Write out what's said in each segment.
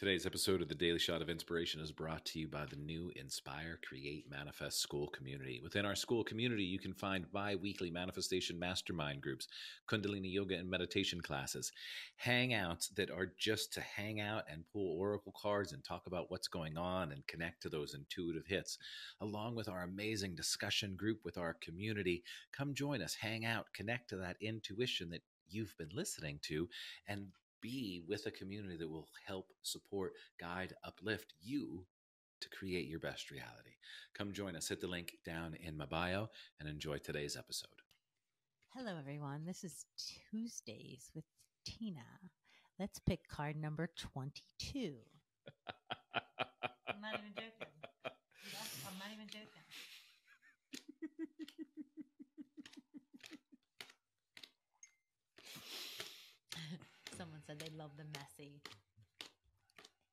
Today's episode of the Daily Shot of Inspiration is brought to you by the new Inspire, Create, Manifest Skool community. Within our Skool community, you can find bi weekly manifestation mastermind groups, Kundalini yoga and meditation classes, hangouts that are just to hang out and pull oracle cards and talk about what's going on and connect to those intuitive hits, along with our amazing discussion group with our community. Come join us, hang out, connect to that intuition that you've been listening to, and be with a community that will help support, guide, uplift you to create your best reality. Come join us. Hit the link down in my bio and enjoy today's episode. Hello, everyone. This is Tuesdays with Tina. Let's pick card number 22. I'm not even joking. I'm not even joking. Someone said they love the messy.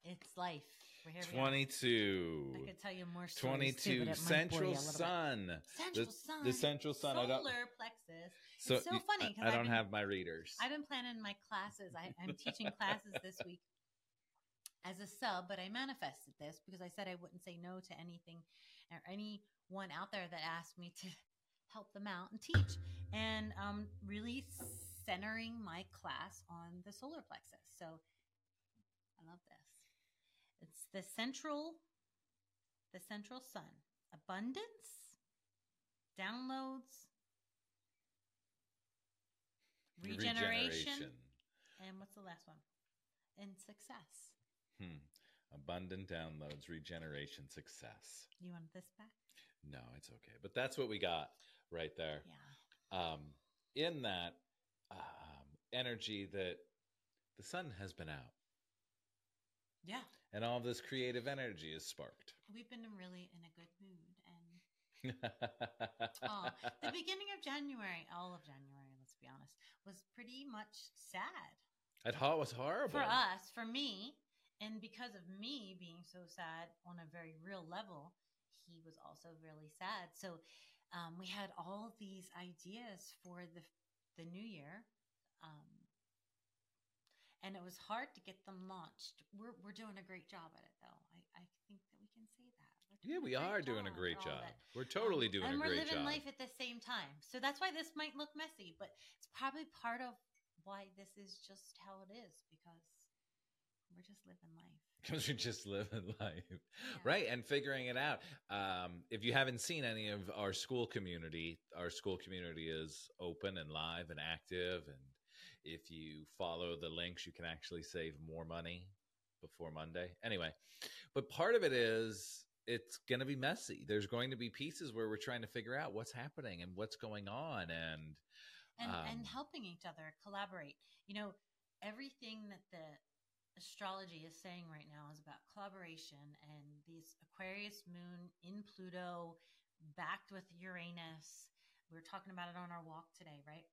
It's life. We're here. we 22. I could tell you more stories 22 but it might bore Central you a little bit. Sun. Central the, Sun. The Central Sun. Solar I don't. plexus. So it's so funny I- because I don't been- have my readers. I've been planning my classes. I, I'm teaching classes this week as a sub, but I manifested this because I said I wouldn't say no to anything or anyone out there that asked me to help them out and teach. And um, really centering my class on the solar plexus. So I love this. It's the central, the central sun. Abundance, downloads, regeneration. And what's the last one? And success. Hmm. Abundant downloads, regeneration, success. You want this back? No, it's okay. But that's what we got right there. Yeah. Um, in that um, energy that the sun has been out Yeah. and all this creative energy is sparked. We've been really in a good mood. And Aw, the beginning of January, all of January, let's be honest, was pretty much sad It was horrible. for us, for me. And because of me being so sad on a very real level, he was also really sad. So um, we had all these ideas for the the new year. Um, and it was hard to get them launched. We're, we're doing a great job at it, though. I, I think that we can say that. Yeah, we are doing a great job. We're totally Um, doing and a we're living life at the same time. So that's why this might look messy, but it's probably part of why this is just how it is because we're just living life. Because we're just living life. Yeah. Right. And figuring it out. Um, if you haven't seen any of our Skool community, our Skool community is open and live and active. And if you follow the links, you can actually save more money before Monday. Anyway, but part of it is it's going to be messy. There's going to be pieces where we're trying to figure out what's happening and what's going on. And and Um, and helping each other collaborate. You know, everything that the astrology is saying right now is about collaboration and these Aquarius moon in Pluto backed with Uranus. We were talking about it on our walk today, right?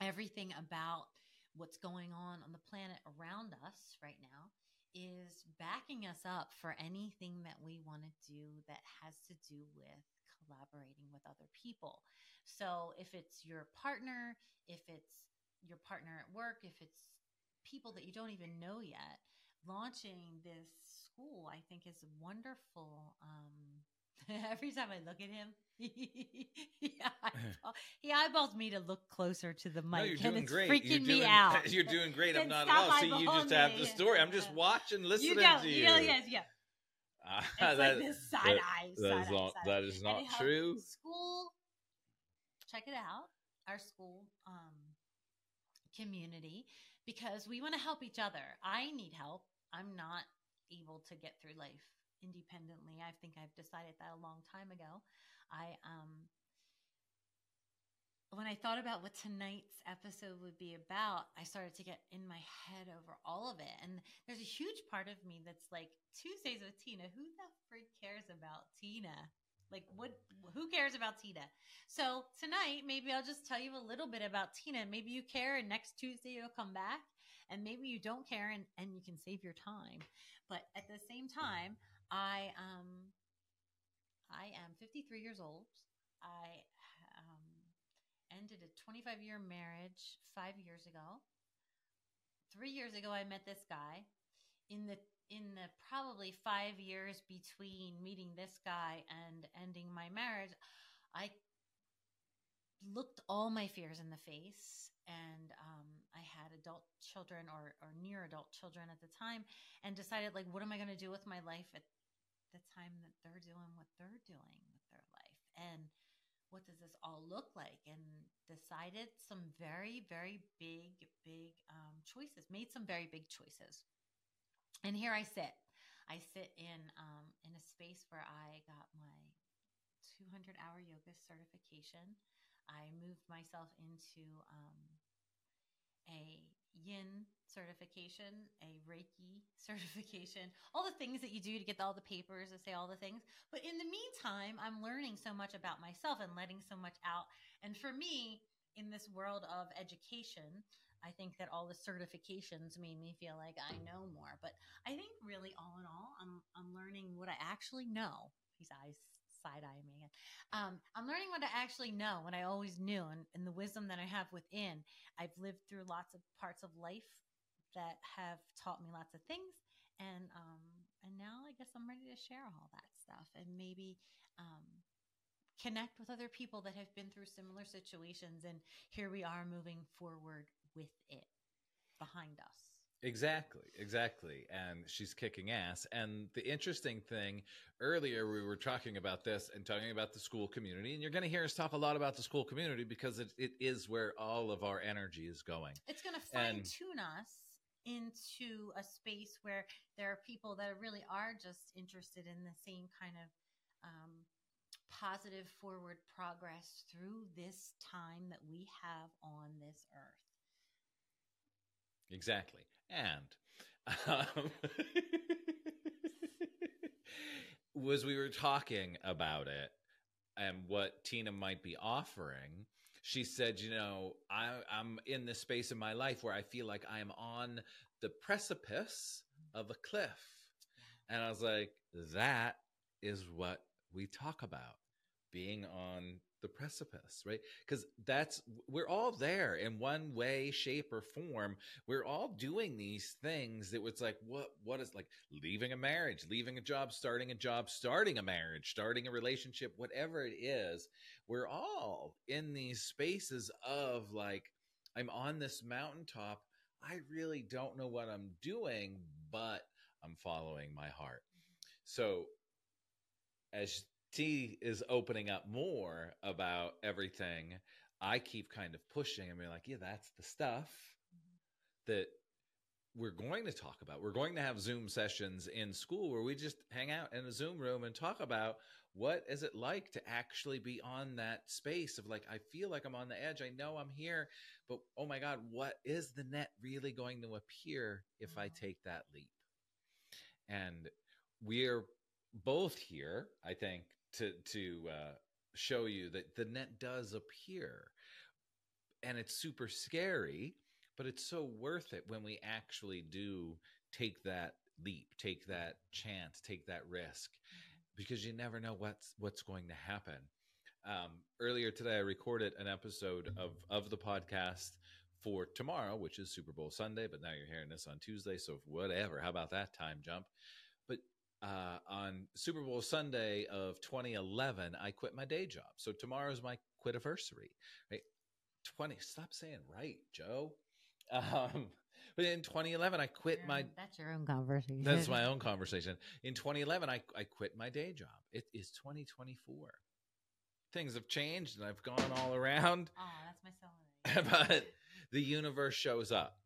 Everything about what's going on on the planet around us right now is backing us up for anything that we want to do that has to do with collaborating with other people. So if it's your partner, if it's your partner at work, if it's people that you don't even know yet, launching this Skool, I think is wonderful. Um, every time I look at him, he, eyeball, he eyeballs me to look closer to the mic, no, you're and it's great. freaking you're me doing, out. You're doing great. I'm not at all. See, you just have the story. I'm just watching, listening you to you. you know, yes, yeah. Ah, It's that- like this side that- eye, that side is eye, not- side that is not Anyhow, true. Skool, check it out. Our Skool um, community because we want to help each other. I need help. I'm not able to get through life independently. I think I've decided that a long time ago. I um when I thought about what tonight's episode would be about, I started to get in my head over all of it. And there's a huge part of me that's like, Tuesdays with Tina, who the freak cares about Tina? Like, what? Who cares about Tina? So tonight, maybe I'll just tell you a little bit about Tina. Maybe you care, and next Tuesday you'll come back, and maybe you don't care, and and you can save your time. But at the same time, I um, I am 53 years old. I um, ended a 25 year marriage five years ago. Three years ago, I met this guy. In the in the probably five years between meeting this guy and ending my marriage, I looked all my fears in the face and um, i had adult children or, or near adult children at the time and decided like what am i going to do with my life at the time that they're doing what they're doing with their life and what does this all look like? And decided some very very big big um, choices made some very big choices. And here i sit. I sit in um, in a space where i got my 200 hour yoga certification. I moved myself into um, a yin certification, a Reiki certification, all the things that you do to get all the papers to say all the things. But in the meantime, I'm learning so much about myself and letting so much out. And for me, in this world of education, I think that all the certifications made me feel like I know more. But I think really all in all, I'm I'm learning what I actually know. These eyes side eyeing me. Um, I'm learning what I actually know, what I always knew, and, and the wisdom that I have within. I've lived through lots of parts of life that have taught me lots of things, and um, and now I guess I'm ready to share all that stuff and maybe um, connect with other people that have been through similar situations. And here we are moving forward with it behind us. Exactly, exactly. And she's kicking ass. And the interesting thing, earlier we were talking about this and talking about the Skool community. And you're going to hear us talk a lot about the Skool community because it, it is where all of our energy is going. It's going to fine tune us into a space where there are people that really are just interested in the same kind of um, positive forward progress through this time that we have on this earth. Exactly. And um, was we were talking about it and what Tina might be offering, she said, you know, I, I'm in this space in my life where I feel like I am on the precipice of a cliff. And I was like, that is what we talk about being on the precipice, right? Because that's we're all there in one way, shape, or form. We're all doing these things that was like what what is like leaving a marriage, leaving a job, starting a job, starting a marriage, starting a relationship, whatever it is. We're all in these spaces of like, I'm on this mountaintop. I really don't know what I'm doing, but I'm following my heart. So as T is opening up more about everything, I keep kind of pushing and being like, yeah, that's the stuff mm-hmm. that we're going to talk about. We're going to have Zoom sessions in Skool where we just hang out in a Zoom room and talk about what is it like to actually be on that space of like, I feel like I'm on the edge. I know I'm here, but oh my God, what is the net really going to appear if mm-hmm. I take that leap? And we're both here, I think, to to uh, show you that the net does appear, and it's super scary, but it's so worth it when we actually do take that leap, take that chance, take that risk, because you never know what's what's going to happen. Um, earlier today, I recorded an episode of of the podcast for tomorrow, which is Super Bowl Sunday, but now you're hearing this on Tuesday, so whatever. How about that time jump? Uh, on Super Bowl Sunday of 2011, I quit my day job. So tomorrow's my quit anniversary, right? 20, stop saying right, Joe. Um, but in 2011, I quit your, my. That's your own conversation. That's my own conversation. In 2011, I, I quit my day job. It is 2024. Things have changed and I've gone all around. Oh, that's my soul. but the universe shows up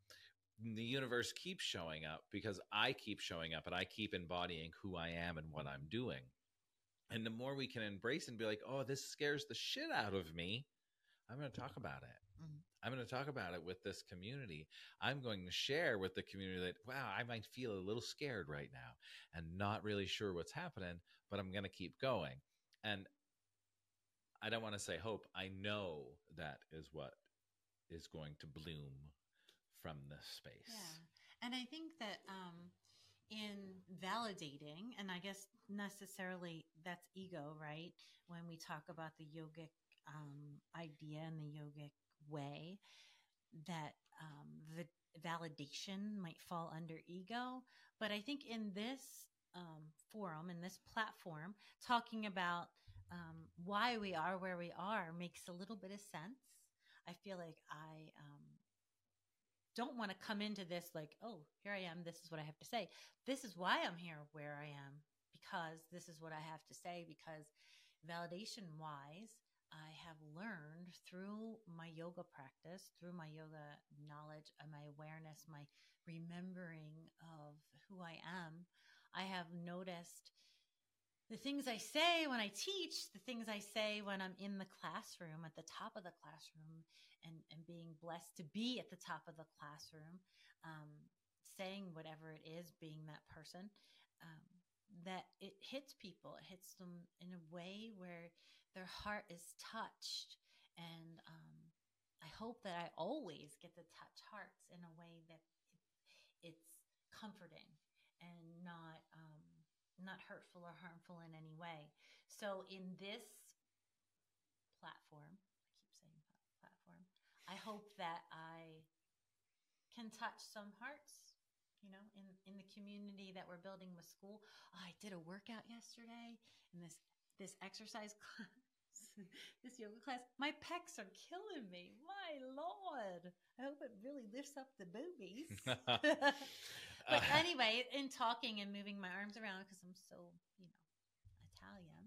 the universe keeps showing up because I keep showing up and I keep embodying who I am and what I'm doing. And the more we can embrace and be like, oh, this scares the shit out of me, I'm going to talk about it. Mm-hmm. I'm going to talk about it with this community. I'm going to share with the community that, wow, I might feel a little scared right now and not really sure what's happening, but I'm going to keep going. And I don't want to say hope. I know that is what is going to bloom from this space. Yeah. And I think that um, in validating, and I guess necessarily that's ego, right? When we talk about the yogic um, idea and the yogic way, that um, the validation might fall under ego. But I think in this um, forum, in this platform, talking about um, why we are where we are makes a little bit of sense. I feel like I um, don't want to come into this like, oh, here I am. This is what I have to say. This is why I'm here where I am because this is what I have to say. Because validation wise, I have learned through my yoga practice, through my yoga knowledge and my awareness, my remembering of who I am, I have noticed the things I say when I teach, the things I say when I'm in the classroom, at the top of the classroom, and, and being blessed to be at the top of the classroom, um, saying whatever it is, being that person, um, that it hits people. It hits them in a way where their heart is touched. And um, I hope that I always get to touch hearts in a way that it's comforting and not um, not hurtful or harmful in any way. So in this platform, I keep saying platform, I hope that I can touch some hearts you know in in the community that we're building with Skool. Oh, i did a workout yesterday in this this exercise class this yoga class. My pecs are killing me. My lord. I hope it really lifts up the boobies but anyway in talking and moving my arms around because i'm so you know italian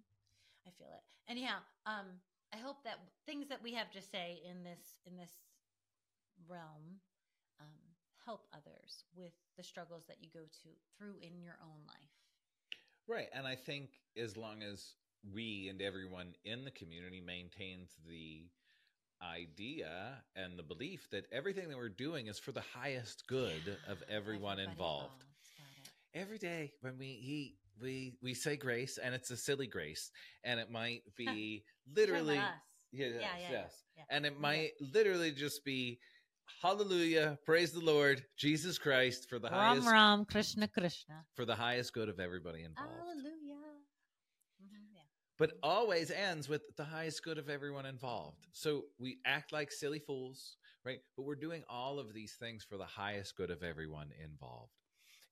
i feel it anyhow um i hope that things that we have to say in this in this realm um help others with the struggles that you go to through in your own life. Right. And I think as long as we and everyone in the community maintains the idea and the belief that everything that we're doing is for the highest good yeah, of everyone involved. Every day when we eat, we we say grace and it's a silly grace and it might be literally yeah, yeah, yes, yeah, yes. and it might literally just be Hallelujah. Praise the Lord. Jesus Christ for the Ram highest Ram Krishna Krishna. For the highest good of everybody involved. Hallelujah. But always ends with the highest good of everyone involved. So we act like silly fools, right? But we're doing all of these things for the highest good of everyone involved.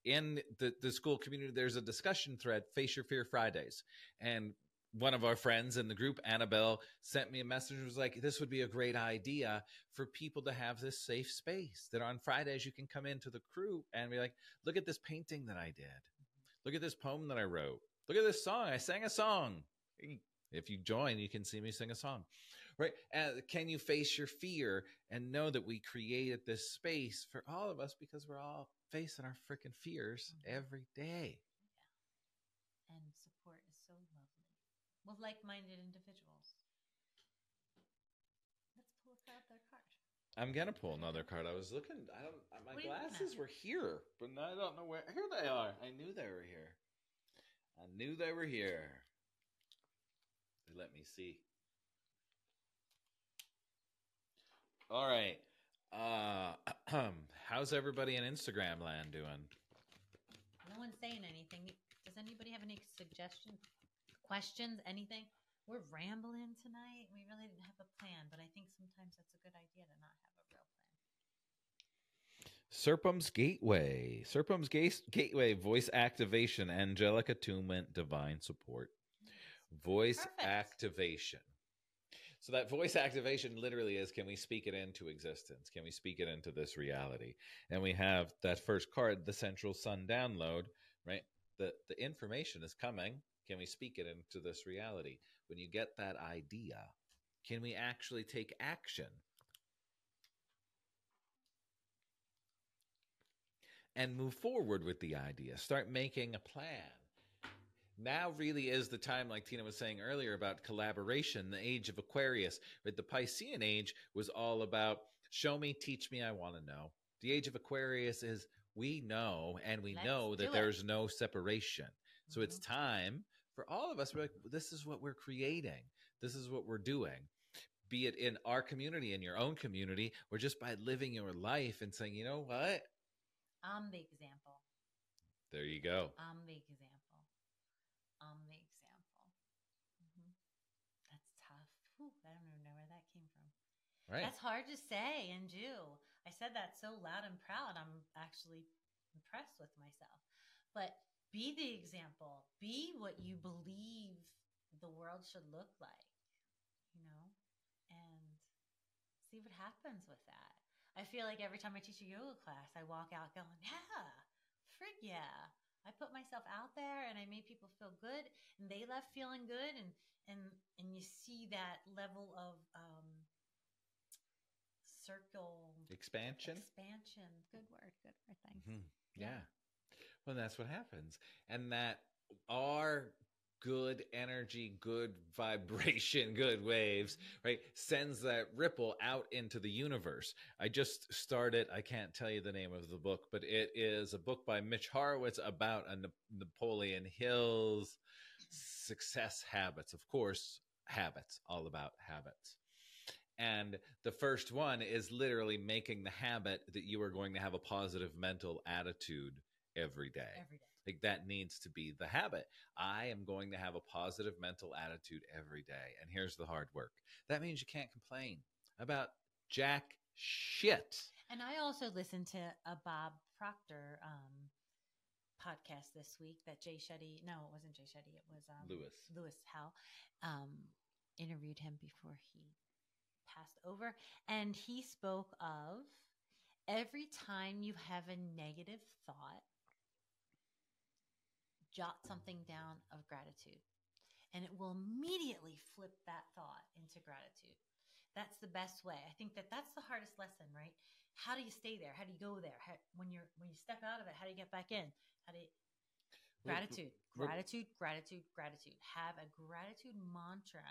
In the, the Skool community, there's a discussion thread, Face Your Fear Fridays. And one of our friends in the group, Annabelle, sent me a message. Was like, "This would be a great idea for people to have this safe space. That on Fridays you can come into the crew and be like, look at this painting that I did. Look at this poem that I wrote. Look at this song. I sang a song. If you join, you can see me sing a song, right? And can you face your fear and know that we created this space for all of us because we're all facing our freaking fears mm-hmm. every day. Yeah. And support is so lovely with like-minded individuals. Let's pull out their card. I'm gonna pull another card. I was looking. I don't. Uh, my glasses were here, but I don't know where. Here they are. I knew they were here. I knew they were here. Let me see. All right. Uh, how's everybody in Instagram land doing? No one's saying anything. Does anybody have any suggestions? questions, anything. We're rambling tonight. We really didn't have a plan, but I think sometimes that's a good idea to not have a real plan. Serpum's Gateway. Serpum's Ga- Gateway voice activation. Angelic attunement, divine support. Voice Perfect. activation. So that voice activation literally is can we speak it into existence? Can we speak it into this reality? And we have that first card, the central sun download, right? The the information is coming. Can we speak it into this reality? When you get that idea, can we actually take action? And move forward with the idea. Start making a plan. Now really is the time, like Tina was saying earlier, about collaboration, the age of Aquarius. But the Piscean age was all about show me, teach me, I want to know. The age of Aquarius is we know and we Let's know that there's no separation. So mm-hmm. it's time for all of us, we're like, this is what we're creating. This is what we're doing. Be it in our community, in your own community, or just by living your life and saying, you know what? I'm the example. There you go. I'm the example. I'm the example. Mm-hmm. That's tough. Whew, I don't even know where that came from. Right. That's hard to say and do. I said that so loud and proud. I'm actually impressed with myself. But be the example. Be what you believe the world should look like, you know, and see what happens with that. I feel like every time I teach a yoga class, I walk out going, yeah, frig yeah. I put myself out there and I made people feel good and they left feeling good and and and you see that level of um circle Expansion. expansion. Good word, good word. Thanks. Mhm. Yeah. Yeah. Well, that's what happens. And that our good energy, good vibration, good waves, right, sends that ripple out into the universe. I just started, I can't tell you the name of the book, but it is a book by Mitch Horowitz about a Na- Napoleon Hill's success habits. Of course, habits, all about habits. And the first one is literally making the habit that you are going to have a positive mental attitude every day. Every day. Like that needs to be the habit. I am going to have a positive mental attitude every day. And here's the hard work. That means you can't complain about jack shit. And I also listened to a Bob Proctor um, podcast this week that Jay Shetty, no, it wasn't Jay Shetty, it was um, Lewis. Lewis Howes um, interviewed him before he passed over. And he spoke of every time you have a negative thought, jot something down of gratitude. And it will immediately flip that thought into gratitude. That's the best way. I think that that's the hardest lesson, right? How do you stay there? How do you go there? How, when you're when you step out of it, how do you get back in? How do you gratitude, gratitude, gratitude, gratitude. Have a gratitude mantra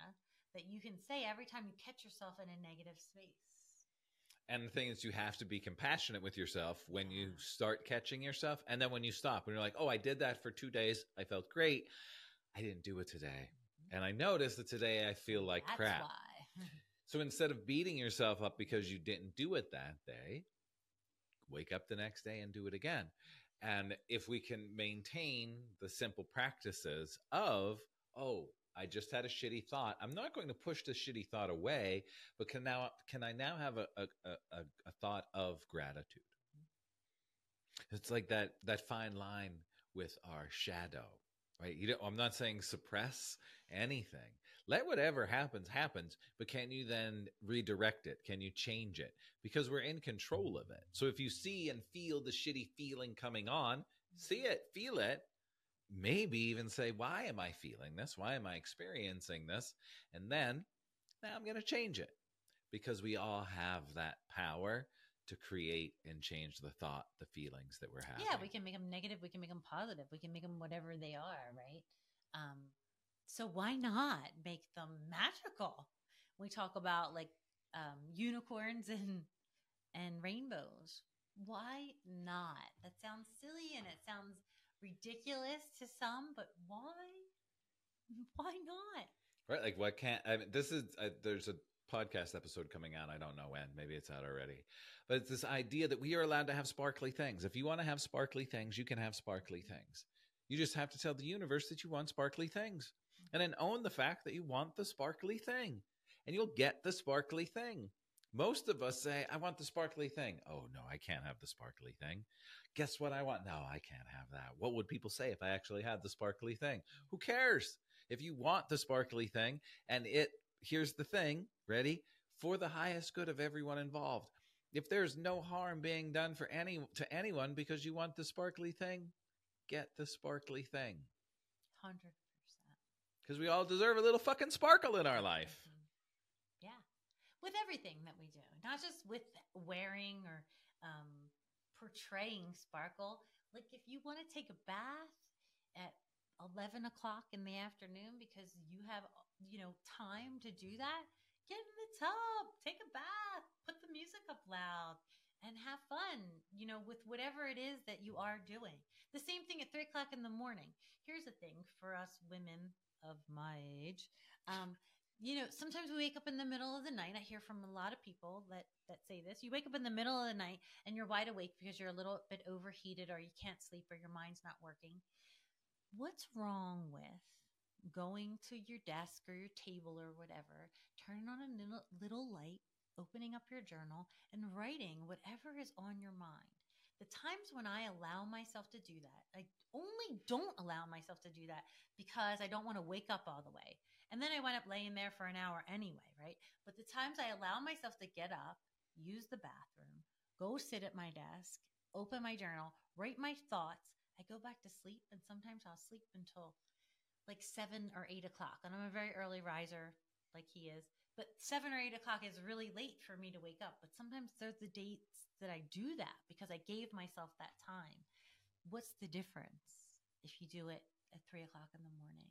that you can say every time you catch yourself in a negative space. And the thing is, you have to be compassionate with yourself when you start catching yourself. And then when you stop, when you're like, oh, I did that for two days. I felt great. I didn't do it today. Mm-hmm. And I noticed that today I feel like That's crap. why. So instead of beating yourself up because you didn't do it that day, wake up the next day and do it again. And if we can maintain the simple practices of, oh, I just had a shitty thought. I'm not going to push the shitty thought away, but can now can I now have a a, a, a thought of gratitude? It's like that that fine line with our shadow, right? You don't, I'm not saying suppress anything. Let whatever happens happens, but can you then redirect it? Can you change it? Because we're in control of it. So if you see and feel the shitty feeling coming on, see it, feel it, maybe even say, Why am I feeling this? Why am I experiencing this? And then now I'm going to change it because we all have that power to create and change the thought, the feelings that we're having. Yeah, we can make them negative. We can make them positive. We can make them whatever they are, right? Um, so why not make them magical? We talk about like um, unicorns and and rainbows. Why not? That sounds silly and it sounds ridiculous to some, but why? Why not? Right? Like, what can't I mean? This is there's a podcast episode coming out. I don't know when. Maybe it's out already. But it's this idea that we are allowed to have sparkly things. If you want to have sparkly things, you can have sparkly things. You just have to tell the universe that you want sparkly things, and then own the fact that you want the sparkly thing, and you'll get the sparkly thing. Most of us say, "I want the sparkly thing." Oh no, I can't have the sparkly thing. Guess what I want? No, I can't have that. What would people say if I actually had the sparkly thing? Who cares? If you want the sparkly thing, and it here's the thing, ready? For the highest good of everyone involved. If there's no harm being done for any to anyone because you want the sparkly thing, get the sparkly thing. Hundred percent. Because we all deserve a little fucking sparkle in our life. Mm-hmm. With everything that we do, not just with wearing or um, portraying sparkle. Like if you want to take a bath at eleven o'clock in the afternoon because you have you know time to do that, get in the tub, take a bath, put the music up loud. And have fun, you know, with whatever it is that you are doing. The same thing at three o'clock in the morning. Here's the thing for us women of my age. Um, you know, sometimes we wake up in the middle of the night. I hear from a lot of people that that say this. You wake up in the middle of the night and you're wide awake because you're a little bit overheated or you can't sleep or your mind's not working. What's wrong with going to your desk or your table or whatever, turning on a little, little light, opening up your journal and writing whatever is on your mind. The times when I allow myself to do that, I only don't allow myself to do that because I don't want to wake up all the way. And then I wind up laying there for an hour anyway, right? But the times I allow myself to get up, use the bathroom, go sit at my desk, open my journal, write my thoughts, I go back to sleep and sometimes I'll sleep until like seven or eight o'clock. And I'm a very early riser, like he is. But seven or eight o'clock is really late for me to wake up. But sometimes there's the dates that I do that because I gave myself that time. What's the difference if you do it at three o'clock in the morning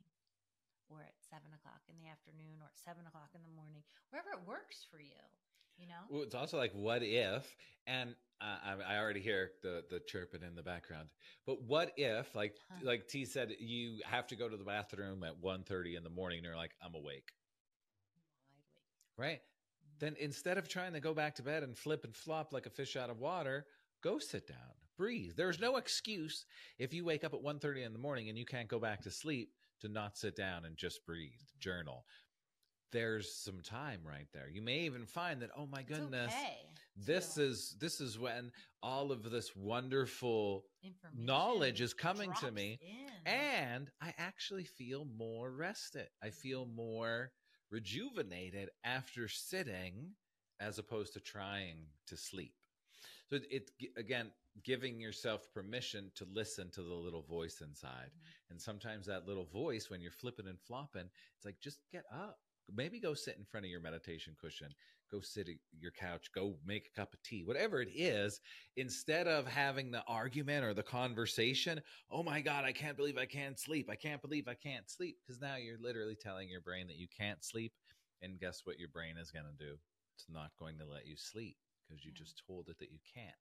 or at seven o'clock in the afternoon or at seven o'clock in the morning, wherever it works for you? You know? Well, it's also like, what if? And uh, I, I already hear the the chirping in the background. But what if, like Huh. like T said, you have to go to the bathroom at 1.30 in the morning, and you're like, I'm awake, awake. Right? Then instead of trying to go back to bed and flip and flop like a fish out of water, go sit down, breathe. There's no excuse if you wake up at 1.30 in the morning and you can't go back to sleep to not sit down and just breathe, journal. There's some time right there. You may even find that, oh my goodness, okay this to- is this is when all of this wonderful knowledge is coming to me in. and i actually feel more rested i feel more rejuvenated after sitting as opposed to trying to sleep. So it, it again giving yourself permission to listen to the little voice inside. Mhm. and sometimes that little voice when you're flipping and flopping it's like just get up maybe go sit in front of your meditation cushion go sit at your couch go make a cup of tea whatever it is instead of having the argument or the conversation oh my god i can't believe i can't sleep i can't believe i can't sleep because now you're literally telling your brain that you can't sleep and guess what your brain is going to do? It's not going to let you sleep because you mm. just told it that you can't.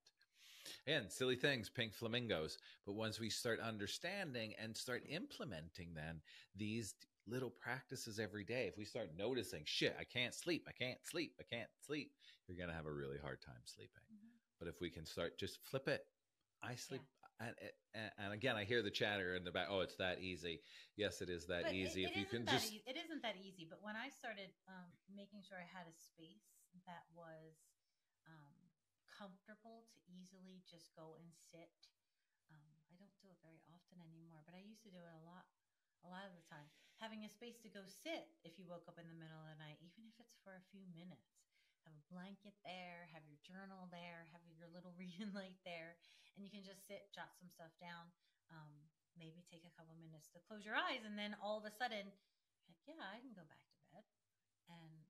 And silly things pink flamingos. But once we start understanding and start implementing then these little practices every day if we start noticing shit i can't sleep i can't sleep i can't sleep you're going to have a really hard time sleeping Mhm. but if we can start just flip it i sleep and, and, and again i hear the chatter in the back oh it's that easy yes it is that But easy it if you can just ea- it isn't that easy. But when I started um, making sure I had a space that was um, comfortable to easily just go and sit, um, I don't do it very often anymore. But I used to do it a lot, a lot of the time. Having a space to go sit if you woke up in the middle of the night, even if it's for a few minutes. Have a blanket there, have your journal there, have your little reading light there, and you can just sit, jot some stuff down. Um, maybe take a couple minutes to close your eyes, and then all of a sudden, like, yeah, I can go back to bed and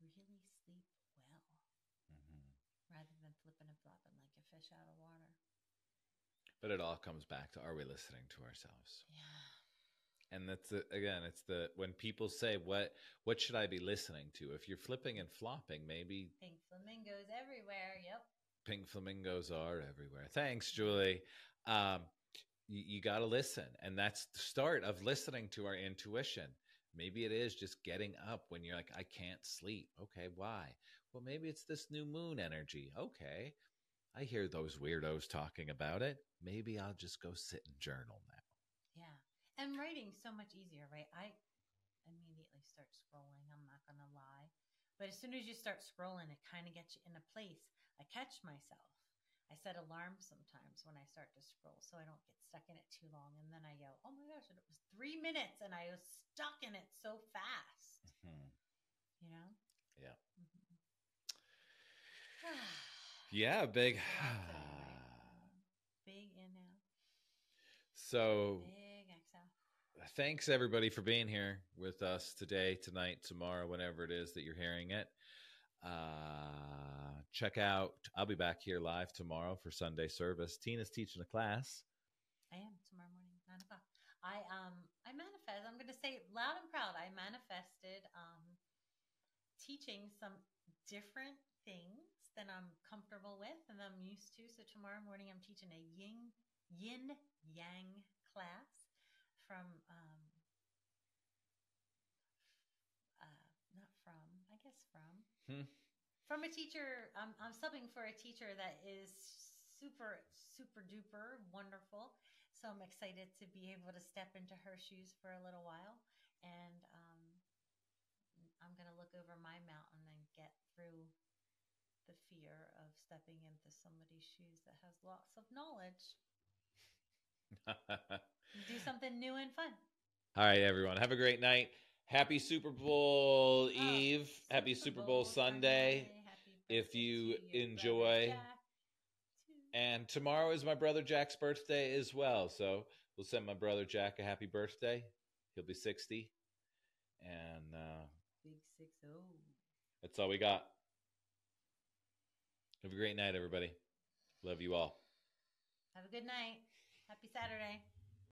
really sleep well Mhm. rather than flipping and flopping like a fish out of water. but it all comes back to are we listening to ourselves Yeah. And that's the, again it's the when people say what what should i be listening to? If you're flipping and flopping maybe Pink flamingos everywhere. Yep. pink flamingos are everywhere. Thanks julie. Um you, you got to listen. And that's the start of listening to our intuition. Maybe it is just getting up when you're like i can't sleep. Okay why? Well maybe it's this new moon energy. Okay. I hear those weirdos talking about it. Maybe i'll just go sit and journal now. And writing so much easier, right? I immediately start scrolling. I'm not going to lie. But as soon as you start scrolling, it kind of gets you in a place. I catch myself. I set alarms sometimes when I start to scroll so I don't get stuck in it too long. And then I go, oh my gosh, it was three minutes and I was stuck in it so fast, Hmm. you know? Yeah. Mhm. yeah big Lots of breathing. Big inhale, so big. Thanks everybody for being here with us today, tonight, tomorrow, whenever it is that you're hearing it. Uh, check out, I'll be back here live tomorrow for Sunday service. Tina's teaching a class. I am tomorrow morning, nine o'clock. I um I manifest. I'm going to say loud and proud. I manifested um teaching some different things than I'm comfortable with and I'm used to. So tomorrow morning I'm teaching a yin yin yang class from um uh not from I guess from Hmm. from a teacher. I'm I'm subbing for a teacher that is super super duper wonderful. So I'm excited to be able to step into her shoes for a little while, and um, I'm gonna look over my mountain and get through the fear of stepping into somebody's shoes that has lots of knowledge. Do something new and fun. All right, everyone. Have a great night. Happy Super Bowl Oh, Eve. Happy Super Bowl Sunday. Happy If you to your enjoy. brother Jack, too. And tomorrow is my brother Jack's birthday as well. So we'll send my brother Jack a happy birthday. He'll be 60. And uh, Big six oh. that's all we got. Have a great night, everybody. Love you all. Have a good night. Happy Saturday.